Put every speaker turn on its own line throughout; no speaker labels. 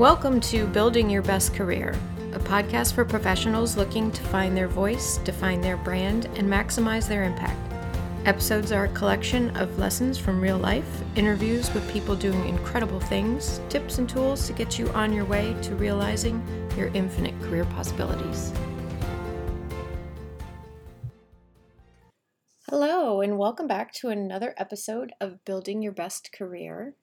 Welcome to Building Your Best Career, a podcast for professionals looking to find their voice, define their brand, and maximize their impact. Episodes are a collection of lessons from real life, interviews with people doing incredible things, tips and tools to get you on your way to realizing your infinite career possibilities. Hello, and welcome back to another episode of Building Your Best Career.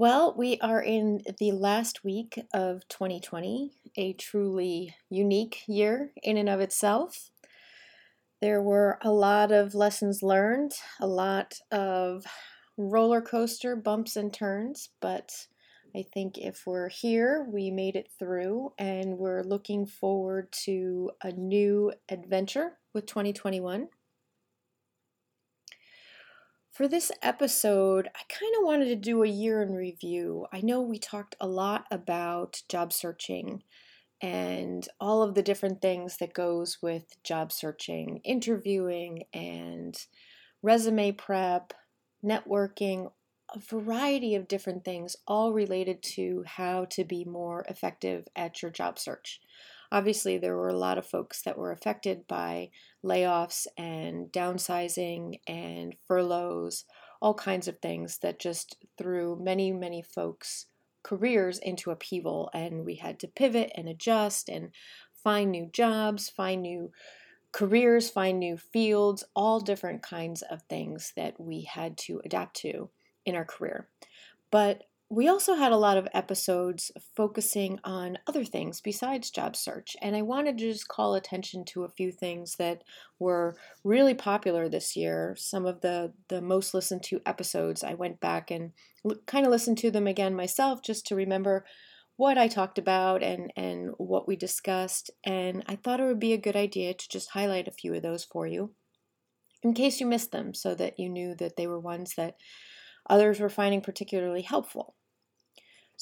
Well, we are in the last week of 2020, a truly unique year in and of itself. There were a lot of lessons learned, a lot of roller coaster bumps and turns, but I think if we're here, we made it through, and we're looking forward to a new adventure with 2021. For this episode, I kind of wanted to do a year in review. I know we talked a lot about job searching and all of the different things that goes with job searching, interviewing and resume prep, networking, a variety of different things all related to how to be more effective at your job search. Obviously, there were a lot of folks that were affected by layoffs and downsizing and furloughs, all kinds of things that just threw many, many folks' careers into upheaval. And we had to pivot and adjust and find new jobs, find new careers, find new fields, all different kinds of things that we had to adapt to in our career. But we also had a lot of episodes focusing on other things besides job search, and I wanted to just call attention to a few things that were really popular this year. Some of the, the most listened to episodes, I went back and l- kind of listened to them again myself just to remember what I talked about and, and what we discussed, and I thought it would be a good idea to just highlight a few of those for you in case you missed them so that you knew that they were ones that others were finding particularly helpful.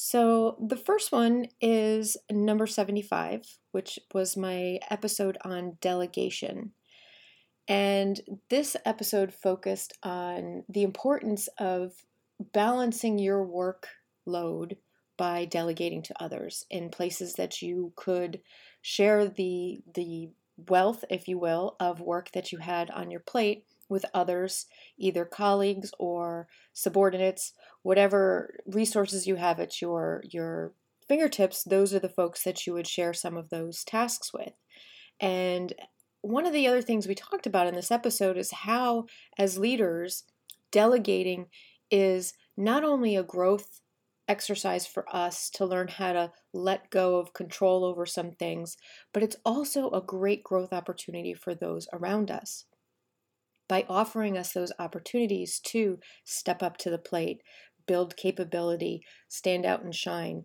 So the first one is number 75, which was my episode on delegation. And this episode focused on the importance of balancing your workload by delegating to others in places that you could share the the wealth, if you will, of work that you had on your plate with others, either colleagues or subordinates, whatever resources you have at your your fingertips, those are the folks that you would share some of those tasks with. And one of the other things we talked about in this episode is how as leaders delegating is not only a growth exercise for us to learn how to let go of control over some things, but it's also a great growth opportunity for those around us by offering us those opportunities to step up to the plate, build capability, stand out and shine.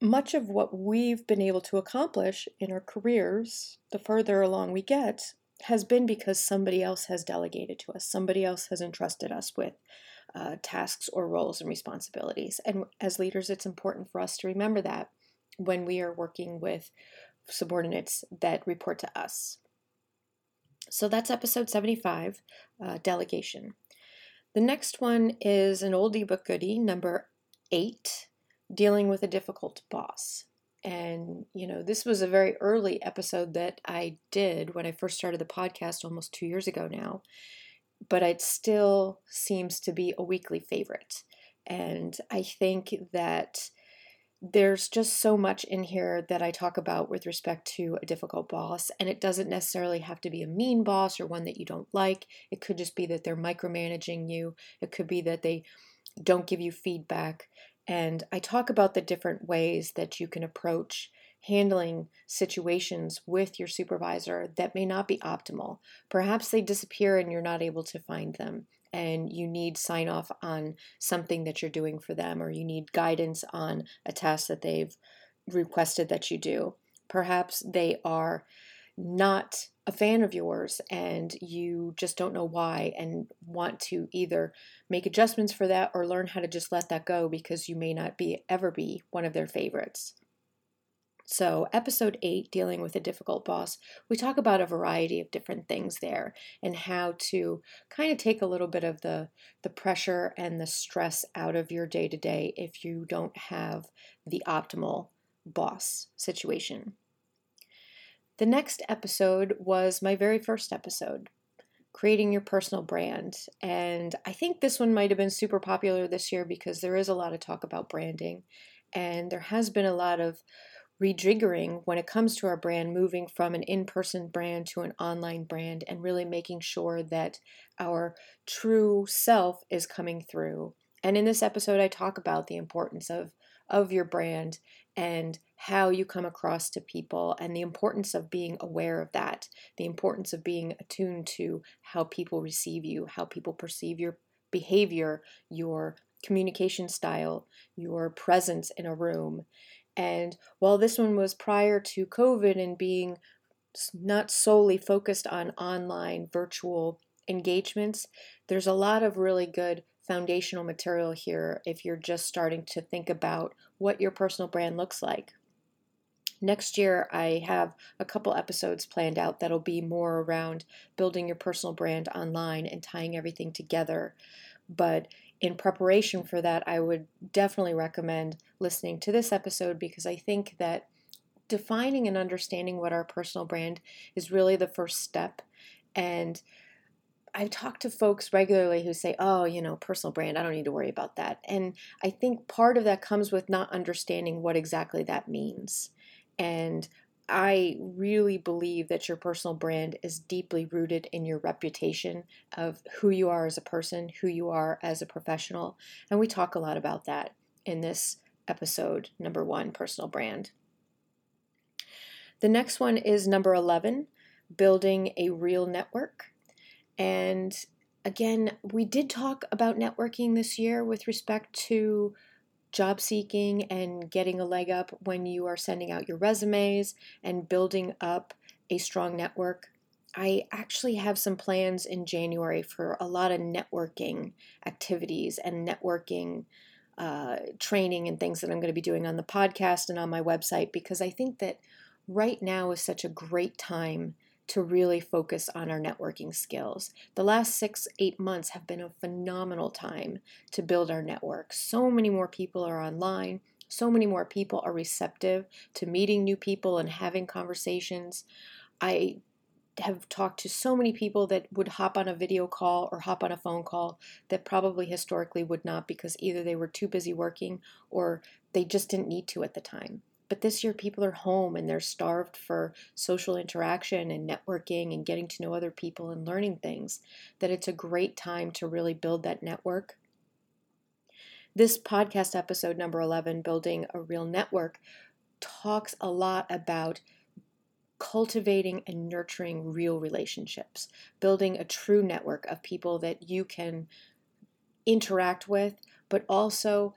Much of what we've been able to accomplish in our careers, the further along we get, has been because somebody else has delegated to us, somebody else has entrusted us with uh, tasks or roles and responsibilities. And as leaders, it's important for us to remember that when we are working with subordinates that report to us. So that's episode 75, uh, delegation. The next one is an oldie but goodie, number eight, dealing with a difficult boss. And, you know, this was a very early episode that I did when I first started the podcast almost two years ago now, but it still seems to be a weekly favorite. And I think that there's just so much in here that I talk about with respect to a difficult boss. And it doesn't necessarily have to be a mean boss or one that you don't like. It could just be that they're micromanaging you, it could be that they don't give you feedback. And I talk about the different ways that you can approach handling situations with your supervisor that may not be optimal. Perhaps they disappear and you're not able to find them and you need sign off on something that you're doing for them, or you need guidance on a task that they've requested that you do. Perhaps they are not a fan of yours and you just don't know why and want to either make adjustments for that or learn how to just let that go because you may not be ever be one of their favorites. So, episode eight, dealing with a difficult boss, we talk about a variety of different things there and how to kind of take a little bit of the, the pressure and the stress out of your day to day if you don't have the optimal boss situation. The next episode was my very first episode, creating your personal brand. And I think this one might have been super popular this year because there is a lot of talk about branding and there has been a lot of rejiggering when it comes to our brand, moving from an in person brand to an online brand, and really making sure that our true self is coming through. And in this episode, I talk about the importance of, of your brand and how you come across to people and the importance of being aware of that, the importance of being attuned to how people receive you, how people perceive your behavior, your communication style, your presence in a room, and while this one was prior to COVID and being not solely focused on online virtual engagements, there's a lot of really good foundational material here if you're just starting to think about what your personal brand looks like. Next year, I have a couple episodes planned out that'll be more around building your personal brand online and tying everything together. But in preparation for that, I would definitely recommend listening to this episode because I think that defining and understanding what our personal brand is really the first step. And I talk to folks regularly who say, oh, you know, personal brand, I don't need to worry about that. And I think part of that comes with not understanding what exactly that means. And I really believe that your personal brand is deeply rooted in your reputation of who you are as a person, who you are as a professional. And we talk a lot about that in this episode, number one, personal brand. The next one is number 11, building a real network. And again, we did talk about networking this year with respect to job seeking and getting a leg up when you are sending out your resumes and building up a strong network. I actually have some plans in January for a lot of networking activities and networking uh, training and things that I'm going to be doing on the podcast and on my website because I think that right now is such a great time to really focus on our networking skills. The last six, eight months have been a phenomenal time to build our network. So many more people are online. So many more people are receptive to meeting new people and having conversations. I have talked to so many people that would hop on a video call or hop on a phone call that probably historically would not because either they were too busy working or they just didn't need to at the time. But this year, people are home and they're starved for social interaction and networking and getting to know other people and learning things. That it's a great time to really build that network. This podcast episode, number 11, Building a Real Network, talks a lot about cultivating and nurturing real relationships, building a true network of people that you can interact with, but also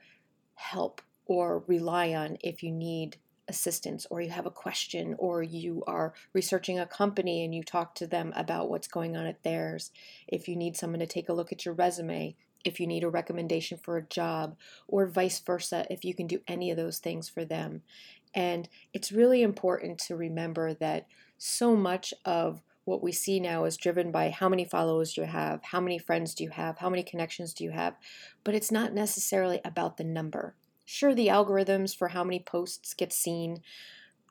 help or rely on if you need assistance or you have a question or you are researching a company and you talk to them about what's going on at theirs. If you need someone to take a look at your resume, if you need a recommendation for a job, or vice versa, if you can do any of those things for them. And it's really important to remember that so much of what we see now is driven by how many followers you have, how many friends do you have, how many connections do you have, but it's not necessarily about the number. Sure, the algorithms for how many posts get seen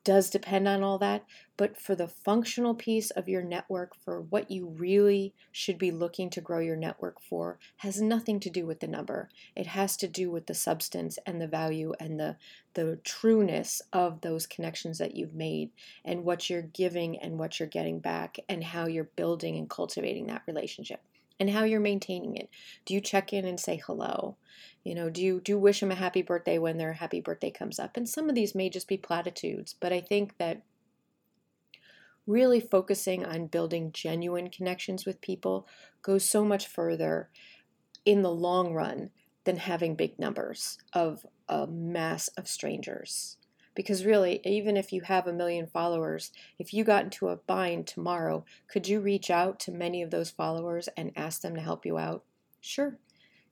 does depend on all that, but for the functional piece of your network, for what you really should be looking to grow your network for, has nothing to do with the number. It has to do with the substance and the value and the, the trueness of those connections that you've made and what you're giving and what you're getting back and how you're building and cultivating that relationship and how you're maintaining it. Do you check in and say hello? You know, do you do wish them a happy birthday when their happy birthday comes up? And some of these may just be platitudes, but I think that really focusing on building genuine connections with people goes so much further in the long run than having big numbers of a mass of strangers. Because really, even if you have a million followers, if you got into a bind tomorrow, could you reach out to many of those followers and ask them to help you out? Sure,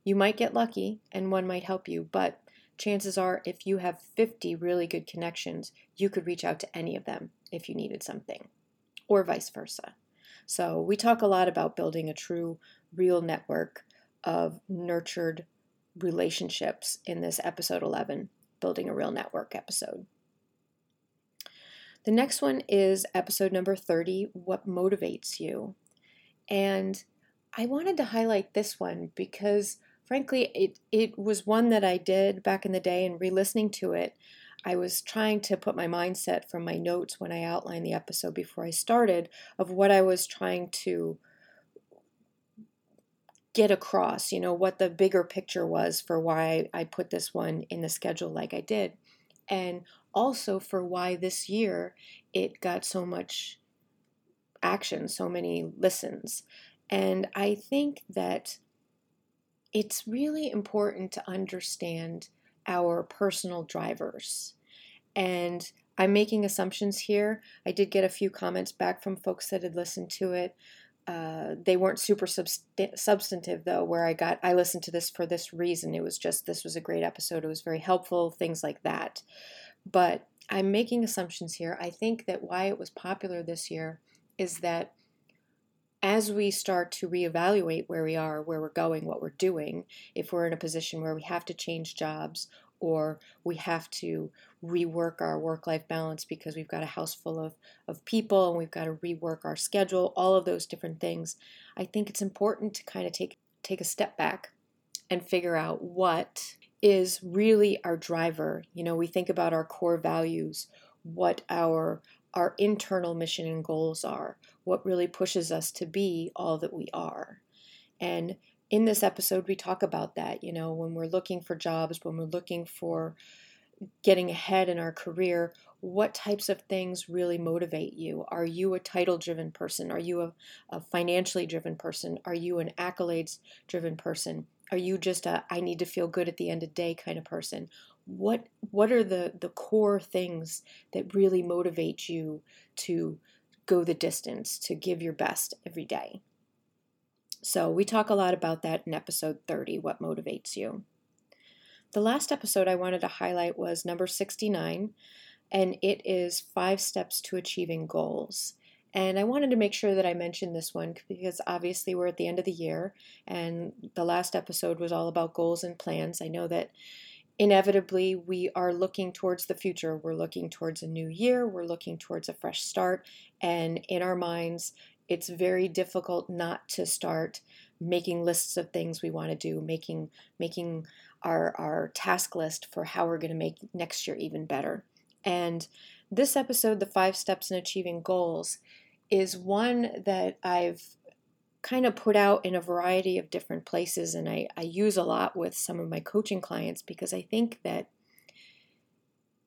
you might get lucky and one might help you, but chances are if you have 50 really good connections, you could reach out to any of them if you needed something, or vice versa. So, we talk a lot about building a true, real network of nurtured relationships in this episode 11, Building a Real Network episode. The next one is episode number 30 What Motivates You? And I wanted to highlight this one because, frankly, it, it was one that I did back in the day and re listening to it. I was trying to put my mindset from my notes when I outlined the episode before I started of what I was trying to get across, you know, what the bigger picture was for why I put this one in the schedule like I did. And also for why this year it got so much action, so many listens. And I think that it's really important to understand our personal drivers. And I'm making assumptions here. I did get a few comments back from folks that had listened to it. Uh, they weren't super subst- substantive though where i got i listened to this for this reason it was just this was a great episode it was very helpful things like that but i'm making assumptions here. I think that why it was popular this year is that as we start to reevaluate where we are, where we're going, what we're doing, if we're in a position where we have to change jobs or we have to rework our work life balance because we've got a house full of, of people and we've got to rework our schedule, all of those different things, I think it's important to kind of take, take a step back and figure out what is really our driver. You know, we think about our core values, what our our internal mission and goals are, what really pushes us to be all that we are. And in this episode, we talk about that. You know, when we're looking for jobs, when we're looking for getting ahead in our career, what types of things really motivate you? Are you a title driven person? Are you a, a financially driven person? Are you an accolades driven person? Are you just a I need to feel good at the end of day kind of person? What what are the the core things that really motivate you to go the distance, to give your best every day? So, we talk a lot about that in episode 30, what motivates you. The last episode I wanted to highlight was number 69, and it is five steps to achieving goals. And I wanted to make sure that I mentioned this one because obviously we're at the end of the year, and the last episode was all about goals and plans. I know that inevitably we are looking towards the future. We're looking towards a new year, we're looking towards a fresh start, and in our minds, it's very difficult not to start making lists of things we want to do, making making our our task list for how we're going to make next year even better. And this episode, the five steps in achieving goals, is one that I've kind of put out in a variety of different places and I, I use a lot with some of my coaching clients because I think that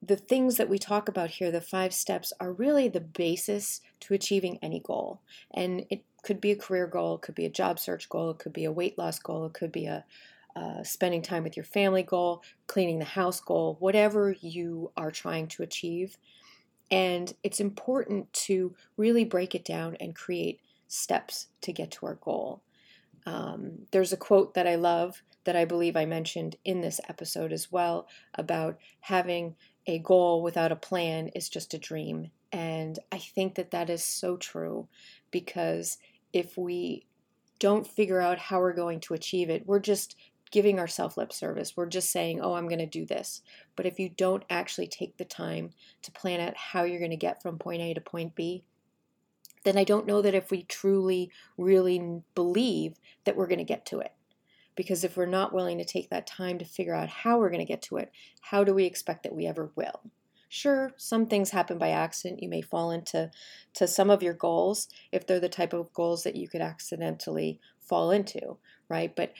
the things that we talk about here, the five steps, are really the basis to achieving any goal. And it could be a career goal, it could be a job search goal, it could be a weight loss goal, it could be a uh, spending time with your family goal, cleaning the house goal, whatever you are trying to achieve. And it's important to really break it down and create steps to get to our goal. Um, there's a quote that I love that I believe I mentioned in this episode as well about having a goal without a plan is just a dream. And I think that that is so true because if we don't figure out how we're going to achieve it, we're just giving ourselves lip service. We're just saying, oh, I'm going to do this. But if you don't actually take the time to plan out how you're going to get from point A to point B, then I don't know that if we truly, really believe that we're going to get to it. Because if we're not willing to take that time to figure out how we're going to get to it, how do we expect that we ever will? Sure, some things happen by accident. You may fall into to some of your goals if they're the type of goals that you could accidentally fall into, right? But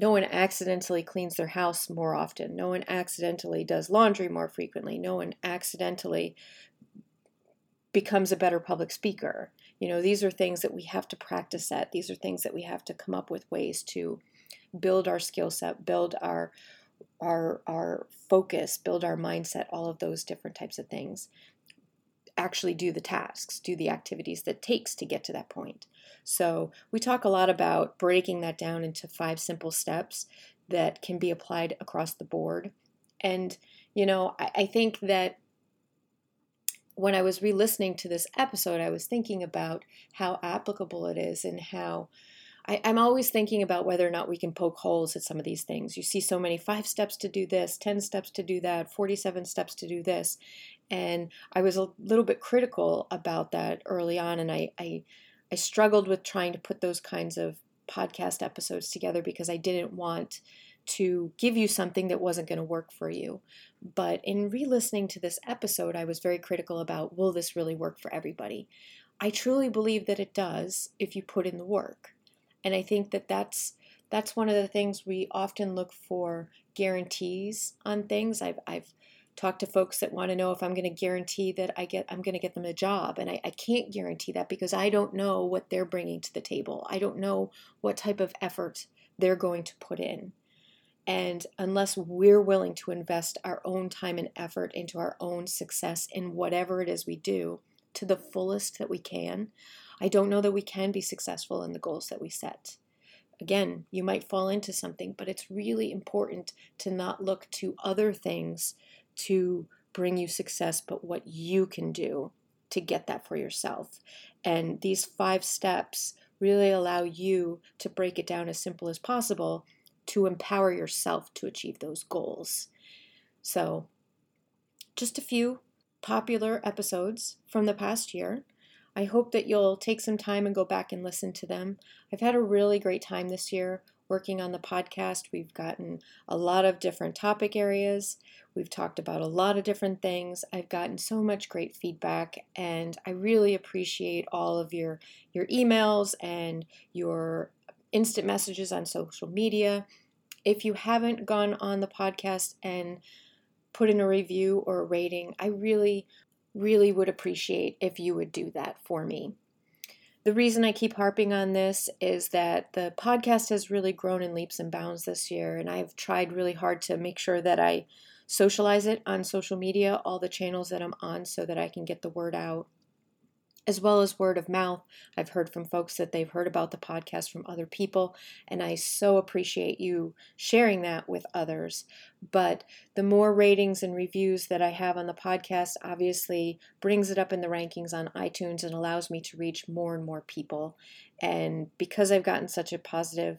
no one accidentally cleans their house more often. No one accidentally does laundry more frequently. No one accidentally becomes a better public speaker. You know, these are things that we have to practice at. These are things that we have to come up with ways to build our skill set, build our our our focus, build our mindset, all of those different types of things. Actually do the tasks, do the activities that takes to get to that point. So, we talk a lot about breaking that down into five simple steps that can be applied across the board And, you know, I, I think that when I was re listening to this episode, I was thinking about how applicable it is and how I, am always thinking about whether or not we can poke holes at some of these things. You see so many five steps to do this, 10 steps to do that, 47 steps to do this. And I was a little bit critical about that early on. And I, I, I struggled with trying to put those kinds of podcast episodes together because I didn't want to give you something that wasn't going to work for you. But in re listening to this episode, I was very critical about will this really work for everybody? I truly believe that it does if you put in the work. And I think that that's that's one of the things we often look for guarantees on things. I've I've talked to folks that want to know if I'm going to guarantee that I get I'm going to get them a job, and I, I can't guarantee that because I don't know what they're bringing to the table. I don't know what type of effort they're going to put in. And unless we're willing to invest our own time and effort into our own success in whatever it is we do to the fullest that we can, I don't know that we can be successful in the goals that we set. Again, you might fall into something, but it's really important to not look to other things to bring you success, but what you can do to get that for yourself. And these five steps really allow you to break it down as simple as possible to empower yourself to achieve those goals. So, just a few popular episodes from the past year. I hope that you'll take some time and go back and listen to them. I've had a really great time this year working on the podcast. We've gotten a lot of different topic areas. We've talked about a lot of different things. I've gotten so much great feedback and I really appreciate all of your your emails and your instant messages on social media. If you haven't gone on the podcast and put in a review or a rating, I really really would appreciate if you would do that for me. The reason I keep harping on this is that the podcast has really grown in leaps and bounds this year, and I've tried really hard to make sure that I socialize it on social media, all the channels that I'm on, so that I can get the word out as well as word of mouth. I've heard from folks that they've heard about the podcast from other people, and I so appreciate you sharing that with others. But the more ratings and reviews that I have on the podcast obviously brings it up in the rankings on iTunes and allows me to reach more and more people. And because I've gotten such a positive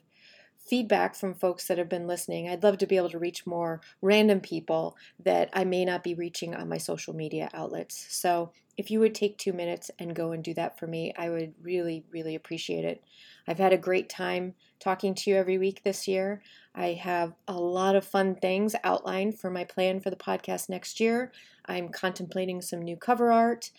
feedback from folks that have been listening. I'd love to be able to reach more random people that I may not be reaching on my social media outlets. So if you would take two minutes and go and do that for me, I would really, really appreciate it. I've had a great time talking to you every week this year. I have a lot of fun things outlined for my plan for the podcast next year. I'm contemplating some new cover art.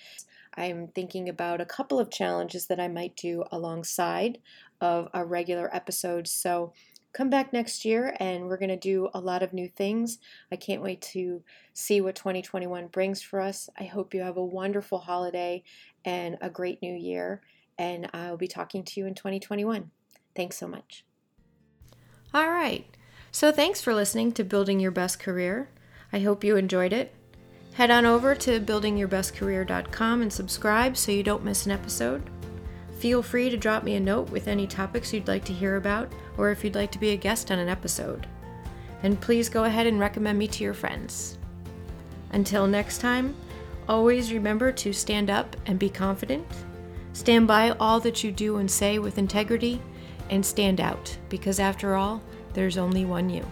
I'm thinking about a couple of challenges that I might do alongside of our regular episodes. So come back next year and we're going to do a lot of new things. I can't wait to see what 2021 brings for us. I hope you have a wonderful holiday and a great new year. And I'll be talking to you in 2021. Thanks so much. All right. So thanks for listening to Building Your Best Career. I hope you enjoyed it. Head on over to buildingyourbestcareer.com and subscribe so you don't miss an episode. Feel free to drop me a note with any topics you'd like to hear about or if you'd like to be a guest on an episode. And please go ahead and recommend me to your friends. Until next time, always remember to stand up and be confident, stand by all that you do and say with integrity, and stand out because after all, there's only one you.